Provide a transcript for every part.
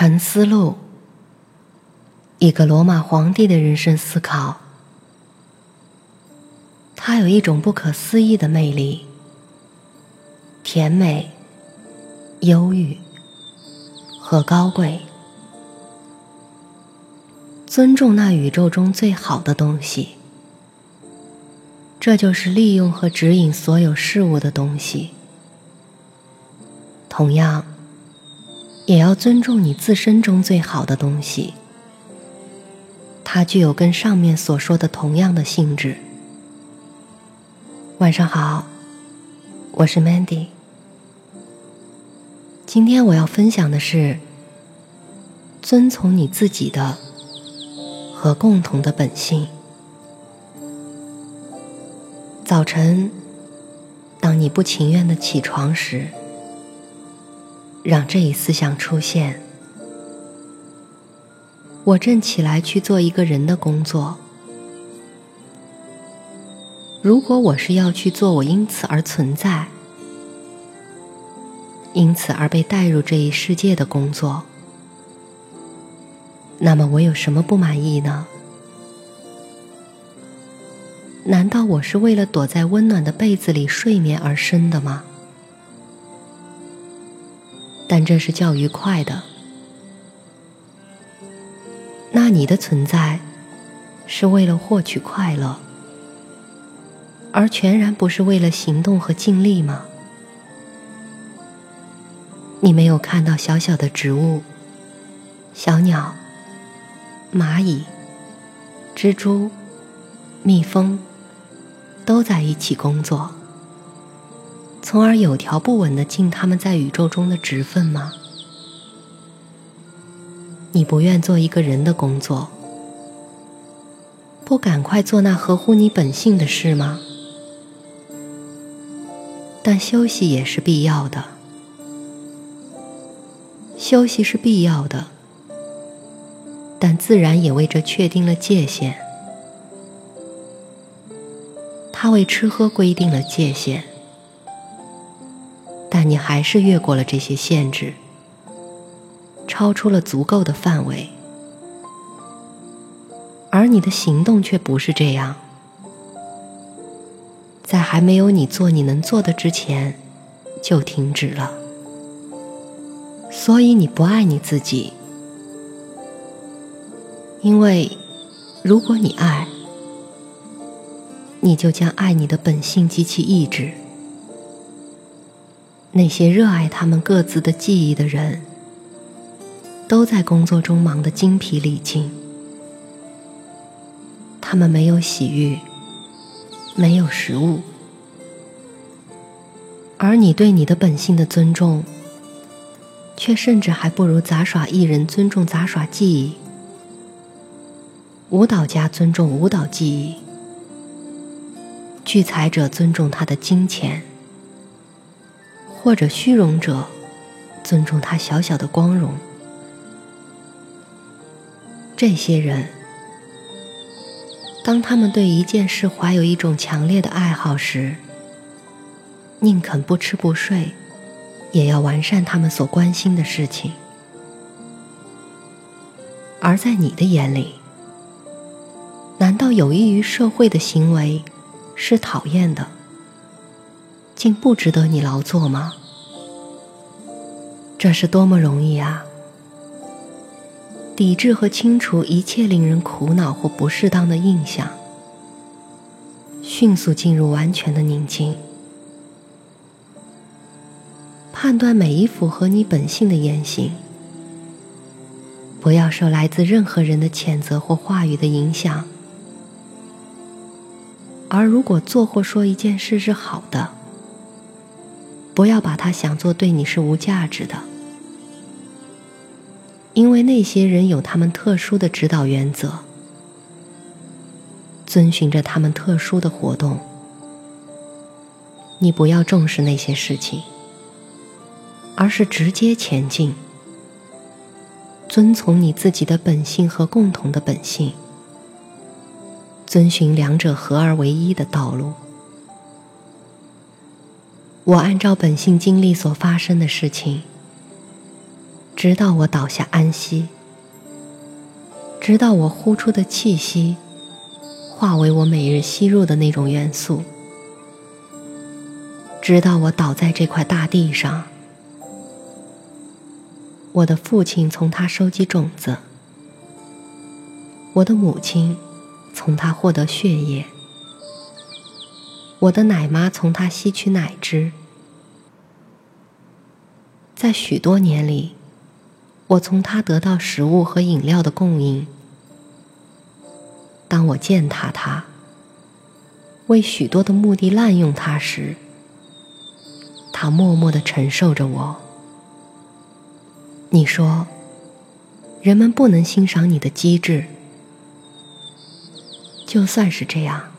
沉思录，一个罗马皇帝的人生思考。他有一种不可思议的魅力，甜美、忧郁和高贵。尊重那宇宙中最好的东西，这就是利用和指引所有事物的东西。同样。也要尊重你自身中最好的东西，它具有跟上面所说的同样的性质。晚上好，我是 Mandy。今天我要分享的是遵从你自己的和共同的本性。早晨，当你不情愿的起床时。让这一思想出现。我正起来去做一个人的工作。如果我是要去做我因此而存在、因此而被带入这一世界的工作，那么我有什么不满意呢？难道我是为了躲在温暖的被子里睡眠而生的吗？但这是较愉快的。那你的存在是为了获取快乐，而全然不是为了行动和尽力吗？你没有看到小小的植物、小鸟、蚂蚁、蜘蛛、蜜蜂都在一起工作。从而有条不紊的尽他们在宇宙中的职分吗？你不愿做一个人的工作，不赶快做那合乎你本性的事吗？但休息也是必要的，休息是必要的，但自然也为这确定了界限，它为吃喝规定了界限。你还是越过了这些限制，超出了足够的范围，而你的行动却不是这样，在还没有你做你能做的之前，就停止了。所以你不爱你自己，因为如果你爱，你就将爱你的本性及其意志。那些热爱他们各自的记忆的人，都在工作中忙得精疲力尽。他们没有洗浴，没有食物，而你对你的本性的尊重，却甚至还不如杂耍艺人尊重杂耍技艺，舞蹈家尊重舞蹈技艺，聚财者尊重他的金钱。或者虚荣者尊重他小小的光荣，这些人，当他们对一件事怀有一种强烈的爱好时，宁肯不吃不睡，也要完善他们所关心的事情。而在你的眼里，难道有益于社会的行为是讨厌的？竟不值得你劳作吗？这是多么容易啊！抵制和清除一切令人苦恼或不适当的印象，迅速进入完全的宁静，判断每一符合你本性的言行，不要受来自任何人的谴责或话语的影响。而如果做或说一件事是好的，不要把它想做对你是无价值的，因为那些人有他们特殊的指导原则，遵循着他们特殊的活动。你不要重视那些事情，而是直接前进，遵从你自己的本性和共同的本性，遵循两者合而为一的道路。我按照本性经历所发生的事情，直到我倒下安息，直到我呼出的气息化为我每日吸入的那种元素，直到我倒在这块大地上。我的父亲从他收集种子，我的母亲从他获得血液，我的奶妈从他吸取奶汁。在许多年里，我从他得到食物和饮料的供应。当我践踏他，为许多的目的滥用他时，他默默的承受着我。你说，人们不能欣赏你的机智，就算是这样，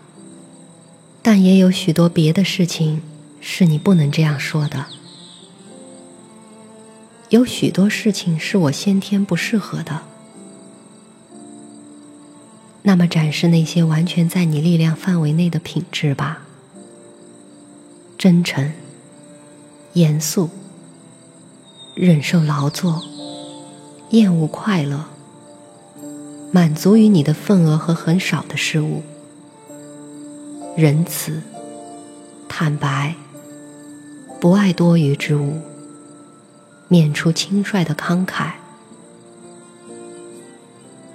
但也有许多别的事情是你不能这样说的。有许多事情是我先天不适合的，那么展示那些完全在你力量范围内的品质吧：真诚、严肃、忍受劳作、厌恶快乐、满足于你的份额和很少的事物、仁慈、坦白、不爱多余之物。免除轻率的慷慨，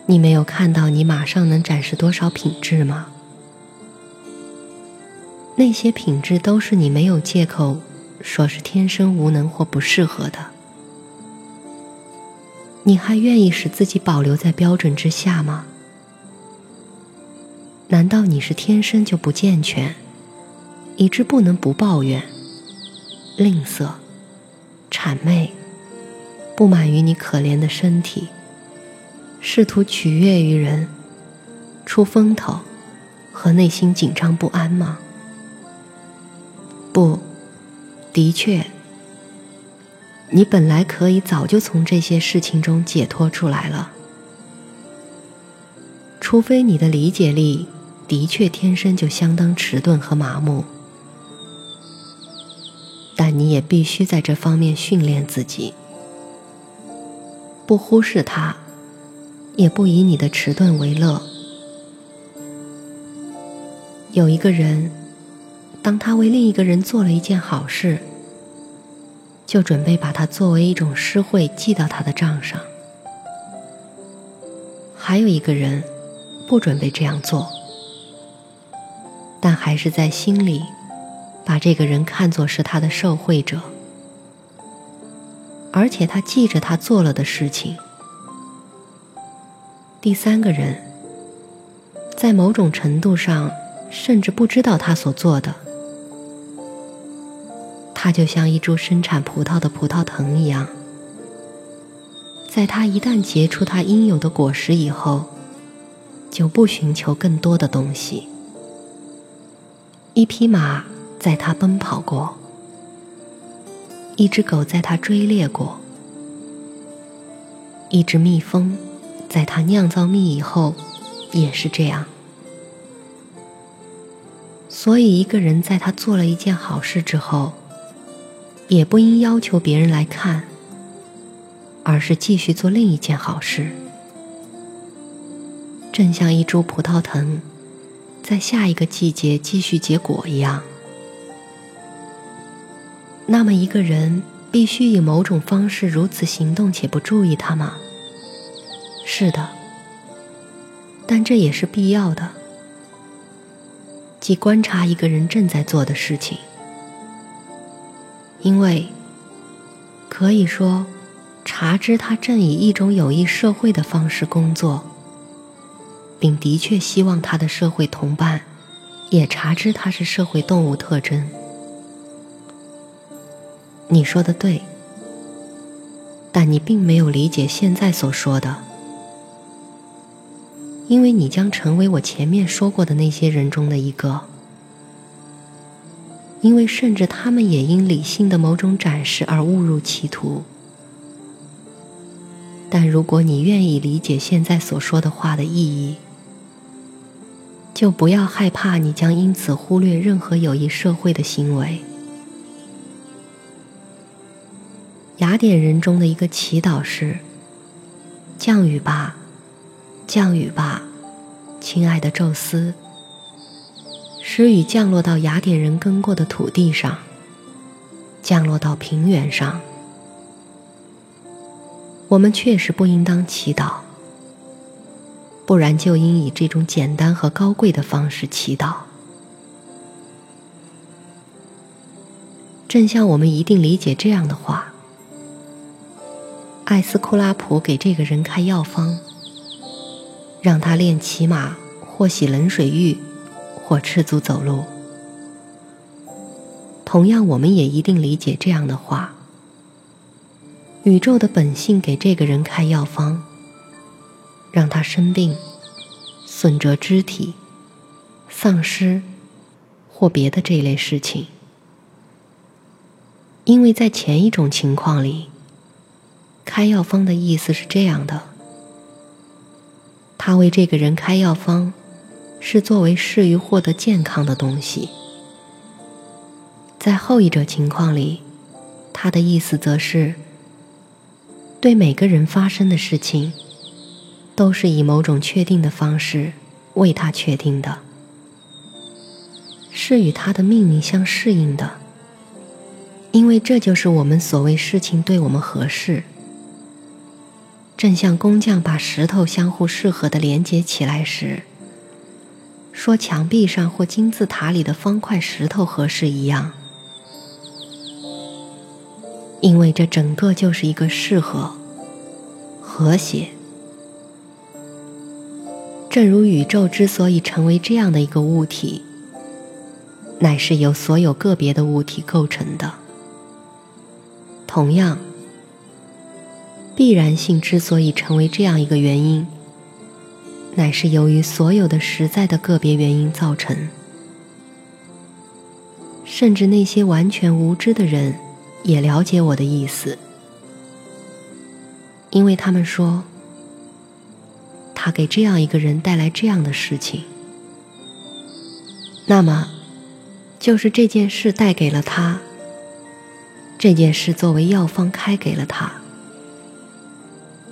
你没有看到你马上能展示多少品质吗？那些品质都是你没有借口说是天生无能或不适合的。你还愿意使自己保留在标准之下吗？难道你是天生就不健全，以致不能不抱怨、吝啬、谄媚？不满于你可怜的身体，试图取悦于人，出风头，和内心紧张不安吗？不，的确，你本来可以早就从这些事情中解脱出来了，除非你的理解力的确天生就相当迟钝和麻木，但你也必须在这方面训练自己。不忽视他，也不以你的迟钝为乐。有一个人，当他为另一个人做了一件好事，就准备把它作为一种施惠记到他的账上；还有一个人，不准备这样做，但还是在心里把这个人看作是他的受惠者。而且他记着他做了的事情。第三个人，在某种程度上，甚至不知道他所做的。他就像一株生产葡萄的葡萄藤一样，在他一旦结出他应有的果实以后，就不寻求更多的东西。一匹马在他奔跑过。一只狗在它追猎过，一只蜜蜂在它酿造蜜以后也是这样。所以，一个人在他做了一件好事之后，也不应要求别人来看，而是继续做另一件好事，正像一株葡萄藤在下一个季节继续结果一样。那么，一个人必须以某种方式如此行动且不注意他吗？是的，但这也是必要的，即观察一个人正在做的事情，因为可以说，察知他正以一种有益社会的方式工作，并的确希望他的社会同伴也察知他是社会动物特征。你说的对，但你并没有理解现在所说的，因为你将成为我前面说过的那些人中的一个，因为甚至他们也因理性的某种展示而误入歧途。但如果你愿意理解现在所说的话的意义，就不要害怕，你将因此忽略任何有益社会的行为。雅典。人中的一个祈祷是：“降雨吧，降雨吧，亲爱的宙斯，使雨降落到雅典人耕过的土地上，降落到平原上。”我们确实不应当祈祷，不然就应以这种简单和高贵的方式祈祷。正像我们一定理解这样的话：艾斯库拉普给这个人开药方，让他练骑马，或洗冷水浴，或赤足走路。同样，我们也一定理解这样的话。宇宙的本性给这个人开药方，让他生病、损折肢体、丧失或别的这类事情，因为在前一种情况里，开药方的意思是这样的：他为这个人开药方，是作为适于获得健康的东西；在后一者情况里，他的意思则是。对每个人发生的事情，都是以某种确定的方式为他确定的，是与他的命运相适应的。因为这就是我们所谓事情对我们合适。正像工匠把石头相互适合的连接起来时，说墙壁上或金字塔里的方块石头合适一样。因为这整个就是一个适合、和谐。正如宇宙之所以成为这样的一个物体，乃是由所有个别的物体构成的。同样，必然性之所以成为这样一个原因，乃是由于所有的实在的个别原因造成。甚至那些完全无知的人。也了解我的意思，因为他们说，他给这样一个人带来这样的事情，那么，就是这件事带给了他，这件事作为药方开给了他，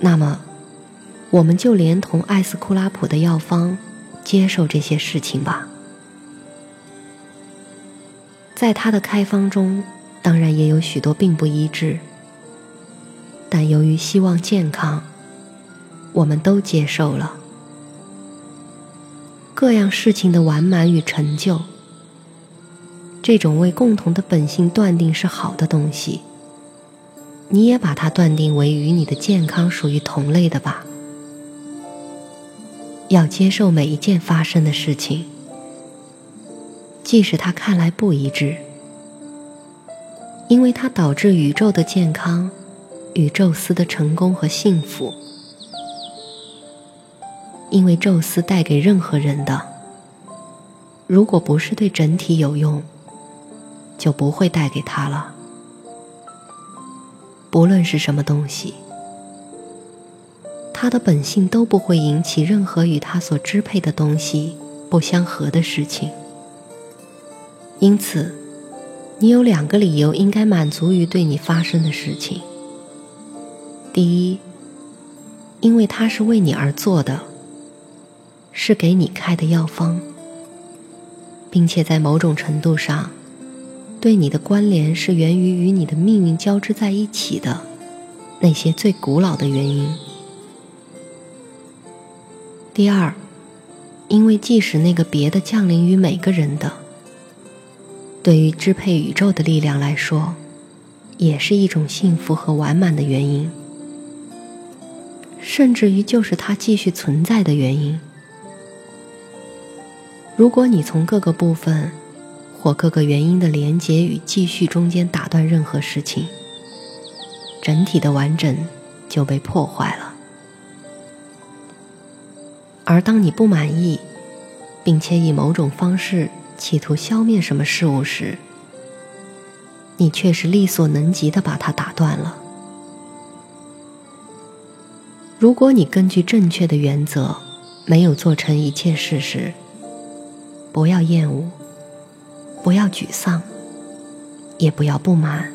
那么，我们就连同艾斯库拉普的药方接受这些事情吧，在他的开方中。当然也有许多并不一致，但由于希望健康，我们都接受了各样事情的完满与成就。这种为共同的本性断定是好的东西，你也把它断定为与你的健康属于同类的吧。要接受每一件发生的事情，即使它看来不一致。因为它导致宇宙的健康，与宙斯的成功和幸福。因为宙斯带给任何人的，如果不是对整体有用，就不会带给他了。不论是什么东西，他的本性都不会引起任何与他所支配的东西不相合的事情。因此。你有两个理由应该满足于对你发生的事情。第一，因为它是为你而做的，是给你开的药方，并且在某种程度上，对你的关联是源于与你的命运交织在一起的那些最古老的原因。第二，因为即使那个别的降临于每个人的。对于支配宇宙的力量来说，也是一种幸福和完满的原因，甚至于就是它继续存在的原因。如果你从各个部分或各个原因的连结与继续中间打断任何事情，整体的完整就被破坏了。而当你不满意，并且以某种方式，企图消灭什么事物时，你却是力所能及的把它打断了。如果你根据正确的原则没有做成一切事时，不要厌恶，不要沮丧，也不要不满，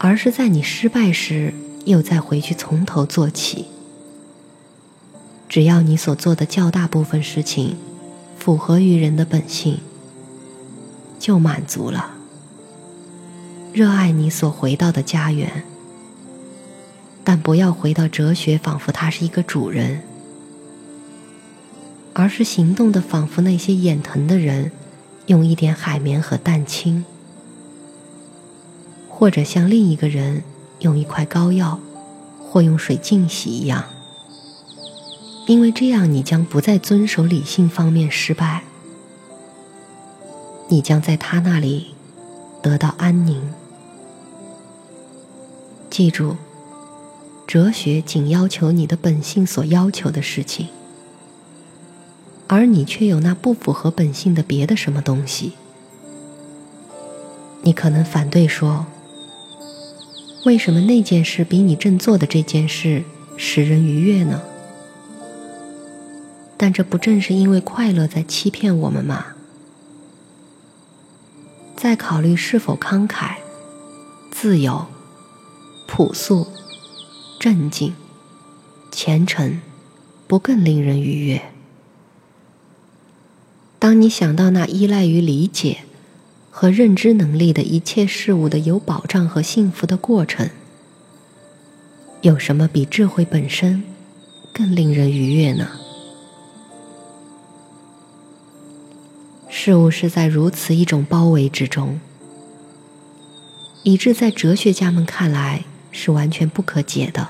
而是在你失败时又再回去从头做起。只要你所做的较大部分事情符合于人的本性，就满足了。热爱你所回到的家园，但不要回到哲学，仿佛他是一个主人，而是行动的，仿佛那些眼疼的人，用一点海绵和蛋清，或者像另一个人用一块膏药，或用水净洗一样。因为这样，你将不再遵守理性方面失败，你将在他那里得到安宁。记住，哲学仅要求你的本性所要求的事情，而你却有那不符合本性的别的什么东西。你可能反对说：“为什么那件事比你正做的这件事使人愉悦呢？”但这不正是因为快乐在欺骗我们吗？在考虑是否慷慨、自由、朴素、镇静、虔诚，不更令人愉悦？当你想到那依赖于理解和认知能力的一切事物的有保障和幸福的过程，有什么比智慧本身更令人愉悦呢？事物是在如此一种包围之中，以致在哲学家们看来是完全不可解的，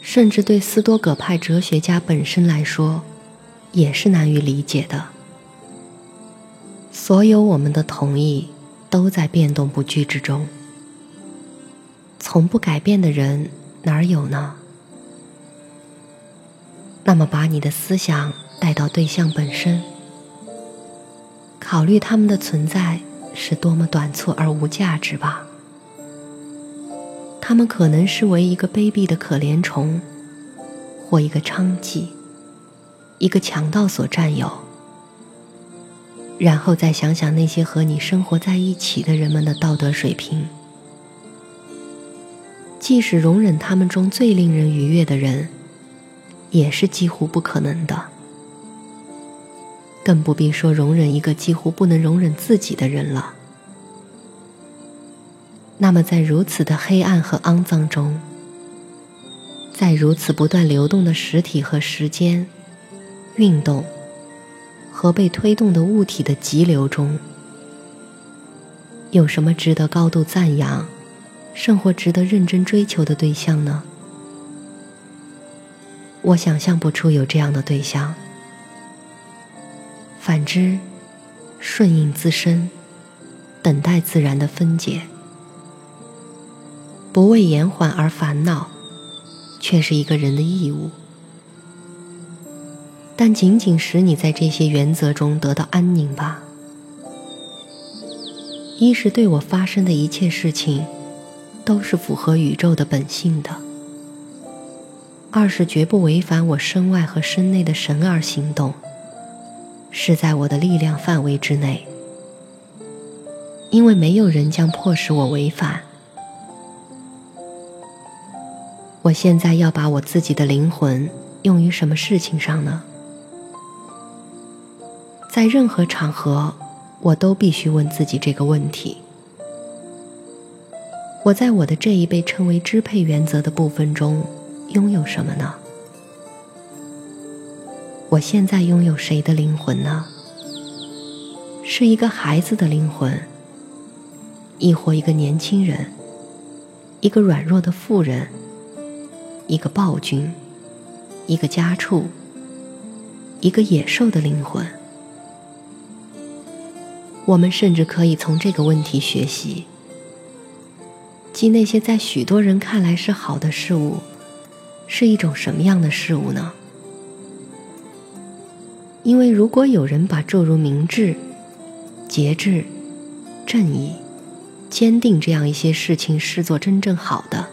甚至对斯多葛派哲学家本身来说，也是难于理解的。所有我们的同意都在变动不居之中，从不改变的人哪儿有呢？那么，把你的思想带到对象本身。考虑他们的存在是多么短促而无价值吧。他们可能是为一个卑鄙的可怜虫，或一个娼妓、一个强盗所占有。然后再想想那些和你生活在一起的人们的道德水平，即使容忍他们中最令人愉悦的人，也是几乎不可能的。更不必说容忍一个几乎不能容忍自己的人了。那么，在如此的黑暗和肮脏中，在如此不断流动的实体和时间、运动和被推动的物体的急流中，有什么值得高度赞扬，甚或值得认真追求的对象呢？我想象不出有这样的对象。反之，顺应自身，等待自然的分解，不为延缓而烦恼，却是一个人的义务。但仅仅使你在这些原则中得到安宁吧。一是对我发生的一切事情，都是符合宇宙的本性的；二是绝不违反我身外和身内的神而行动。是在我的力量范围之内，因为没有人将迫使我违反。我现在要把我自己的灵魂用于什么事情上呢？在任何场合，我都必须问自己这个问题：我在我的这一被称为支配原则的部分中拥有什么呢？我现在拥有谁的灵魂呢？是一个孩子的灵魂，亦或一个年轻人，一个软弱的妇人，一个暴君，一个家畜，一个野兽的灵魂？我们甚至可以从这个问题学习：即那些在许多人看来是好的事物，是一种什么样的事物呢？因为如果有人把诸如明智、节制、正义、坚定这样一些事情视作真正好的，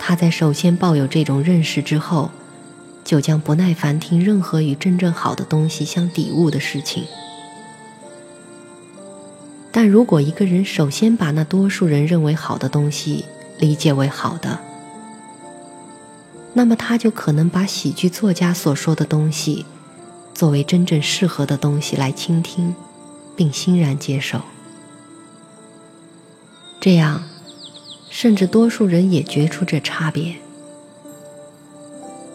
他在首先抱有这种认识之后，就将不耐烦听任何与真正好的东西相抵触的事情。但如果一个人首先把那多数人认为好的东西理解为好的，那么他就可能把喜剧作家所说的东西作为真正适合的东西来倾听，并欣然接受。这样，甚至多数人也觉出这差别。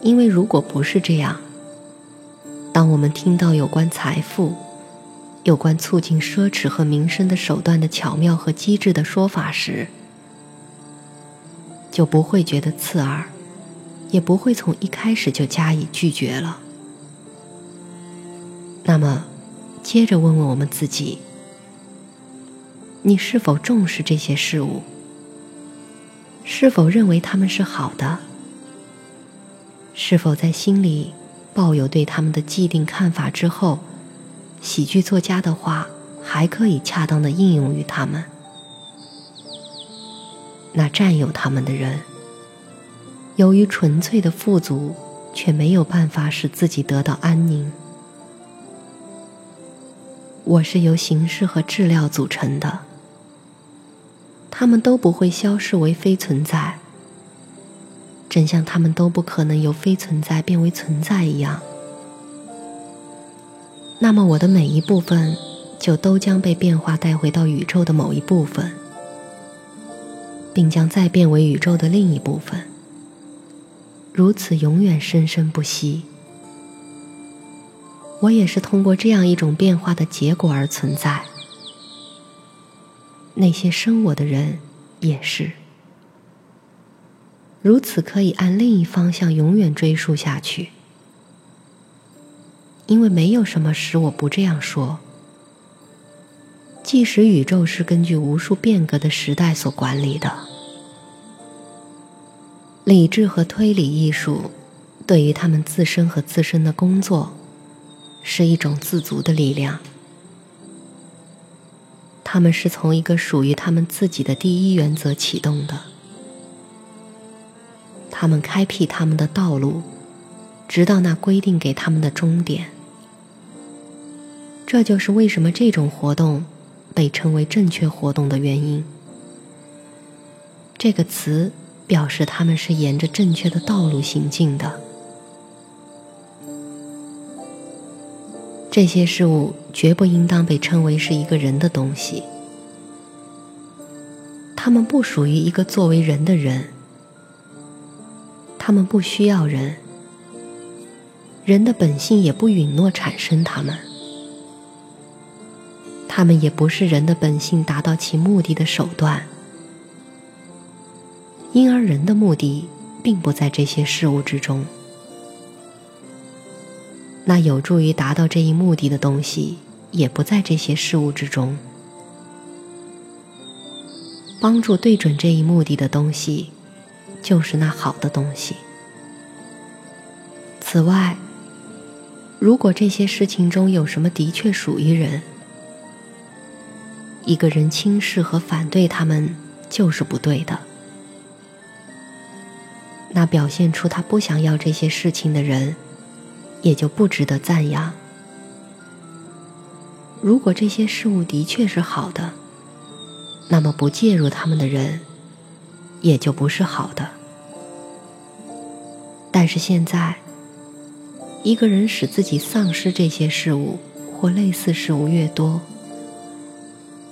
因为如果不是这样，当我们听到有关财富、有关促进奢侈和民生的手段的巧妙和机智的说法时，就不会觉得刺耳，也不会从一开始就加以拒绝了。那么，接着问问我们自己。你是否重视这些事物？是否认为他们是好的？是否在心里抱有对他们的既定看法之后，喜剧作家的话还可以恰当的应用于他们？那占有他们的人，由于纯粹的富足，却没有办法使自己得到安宁。我是由形式和质料组成的。他们都不会消失为非存在，正像他们都不可能由非存在变为存在一样。那么，我的每一部分就都将被变化带回到宇宙的某一部分，并将再变为宇宙的另一部分，如此永远生生不息。我也是通过这样一种变化的结果而存在。那些生我的人也是如此，可以按另一方向永远追溯下去，因为没有什么使我不这样说。即使宇宙是根据无数变革的时代所管理的，理智和推理艺术对于他们自身和自身的工作是一种自足的力量。他们是从一个属于他们自己的第一原则启动的，他们开辟他们的道路，直到那规定给他们的终点。这就是为什么这种活动被称为正确活动的原因。这个词表示他们是沿着正确的道路行进的。这些事物绝不应当被称为是一个人的东西，他们不属于一个作为人的人，他们不需要人，人的本性也不允诺产生他们，他们也不是人的本性达到其目的的手段，因而人的目的并不在这些事物之中。那有助于达到这一目的的东西，也不在这些事物之中。帮助对准这一目的的东西，就是那好的东西。此外，如果这些事情中有什么的确属于人，一个人轻视和反对他们，就是不对的。那表现出他不想要这些事情的人。也就不值得赞扬。如果这些事物的确是好的，那么不介入他们的人，也就不是好的。但是现在，一个人使自己丧失这些事物或类似事物越多，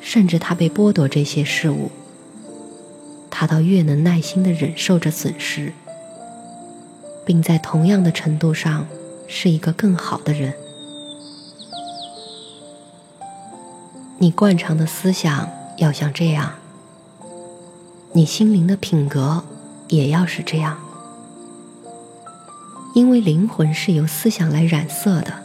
甚至他被剥夺这些事物，他倒越能耐心的忍受着损失，并在同样的程度上。是一个更好的人。你惯常的思想要像这样，你心灵的品格也要是这样，因为灵魂是由思想来染色的。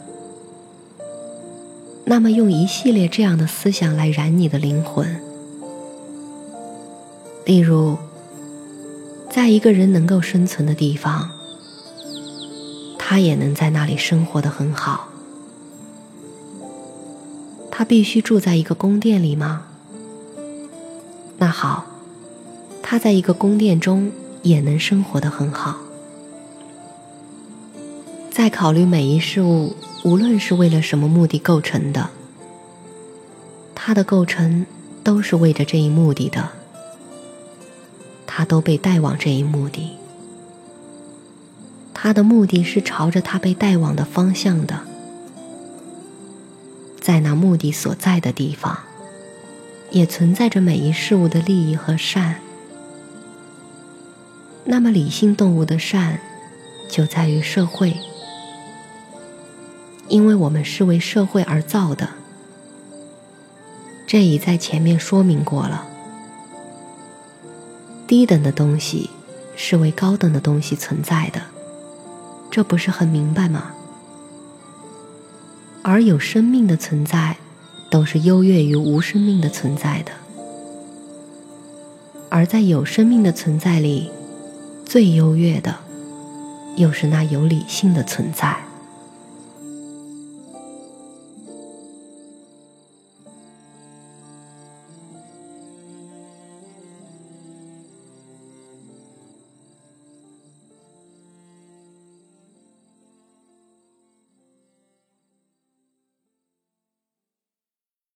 那么，用一系列这样的思想来染你的灵魂，例如，在一个人能够生存的地方。他也能在那里生活的很好。他必须住在一个宫殿里吗？那好，他在一个宫殿中也能生活的很好。在考虑每一事物，无论是为了什么目的构成的，它的构成都是为着这一目的的，它都被带往这一目的。它的目的是朝着它被带往的方向的，在那目的所在的地方，也存在着每一事物的利益和善。那么，理性动物的善就在于社会，因为我们是为社会而造的。这已在前面说明过了。低等的东西是为高等的东西存在的。这不是很明白吗？而有生命的存在，都是优越于无生命的存在的。而在有生命的存在里，最优越的，又是那有理性的存在。